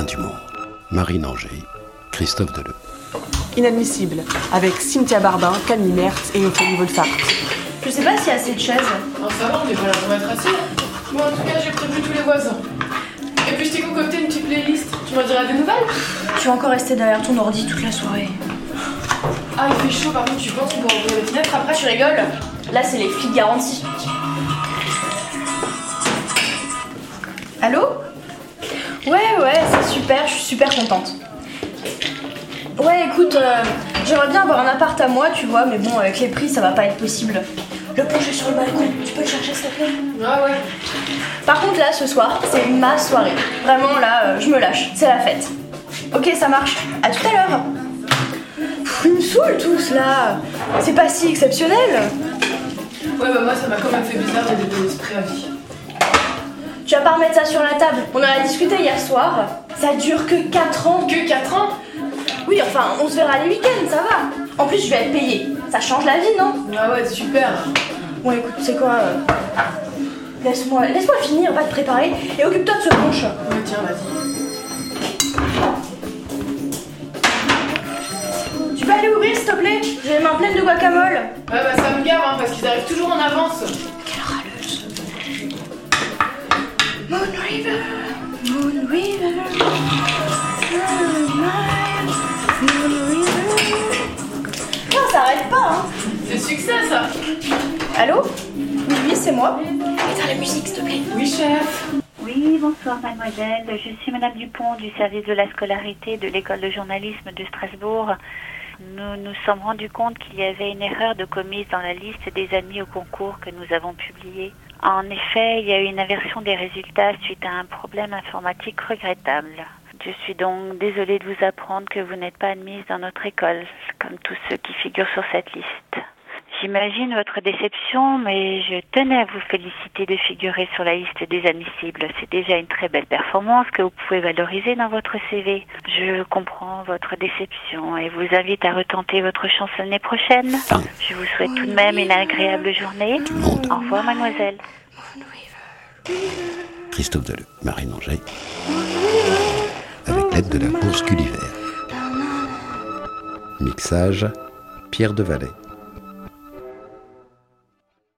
fin du monde. Marine Anger, Christophe Deleu. Inadmissible, avec Cynthia Barbin, Camille Mertz et Ophélie Wolfart. Je sais pas s'il y a assez de chaises. Non, ça va, on est pas là pour être assis. Bon, en tout cas, j'ai prévenu tous les voisins. Et puis, je t'ai concocté une petite playlist. Tu m'en diras des nouvelles? Tu vas encore rester derrière ton ordi toute la soirée. Ah, il fait chaud, par contre, tu penses qu'on pourra ouvrir les fenêtres après? Tu rigoles? Là, c'est les filles garanties. Allô? Ouais, ouais, super, je suis super contente. Ouais, écoute, euh, j'aimerais bien avoir un appart à moi, tu vois, mais bon, avec les prix, ça va pas être possible. Le plancher sur le balcon, tu peux le chercher s'il te plaît? Ah ouais. Par contre, là, ce soir, c'est ma soirée. Vraiment, là, euh, je me lâche, c'est la fête. Ok, ça marche. À tout à l'heure. Ils me saoulent tous, là. C'est pas si exceptionnel. Ouais, bah moi, ça m'a quand même fait bizarre de déposer ce préavis. Tu vas pas remettre ça sur la table. On en a discuté hier soir. Ça dure que 4 ans. Que 4 ans Oui, enfin, on se verra les week-ends, ça va. En plus, je vais être payée. Ça change la vie, non Ah ouais, super. Bon, écoute, tu sais quoi euh, Laisse-moi laisse finir, va te préparer et occupe-toi de ce punch. Ouais, tiens, vas-y. Tu peux aller ouvrir, s'il te plaît? J'ai les mains pleines de guacamole. Ouais, bah ça me gave, hein, parce qu'ils arrivent toujours en avance. River, Moon River, Moon River. Non, ça arrête pas, hein. C'est succès, ça. Allô? Oui, oui, c'est moi. Éteins la musique, s'il te plaît. Oui, chef. Oui, bonsoir mademoiselle. Je suis madame Dupont du service de la scolarité de l'école de journalisme de Strasbourg. Nous nous sommes rendus compte qu'il y avait une erreur de commise dans la liste des admis au concours que nous avons publiée. En effet, il y a eu une inversion des résultats suite à un problème informatique regrettable. Je suis donc désolée de vous apprendre que vous n'êtes pas admise dans notre école, comme tous ceux qui figurent sur cette liste. J'imagine votre déception, mais je tenais à vous féliciter de figurer sur la liste des admissibles. C'est déjà une très belle performance que vous pouvez valoriser dans votre CV. Je comprends votre déception et vous invite à retenter votre chance l'année prochaine. Fin. Je vous souhaite tout de même une agréable journée. monde. Au revoir, mademoiselle. Christophe Deleu, Marine Anger. Avec l'aide de la bourse Gulliver. Mixage, Pierre Devalet.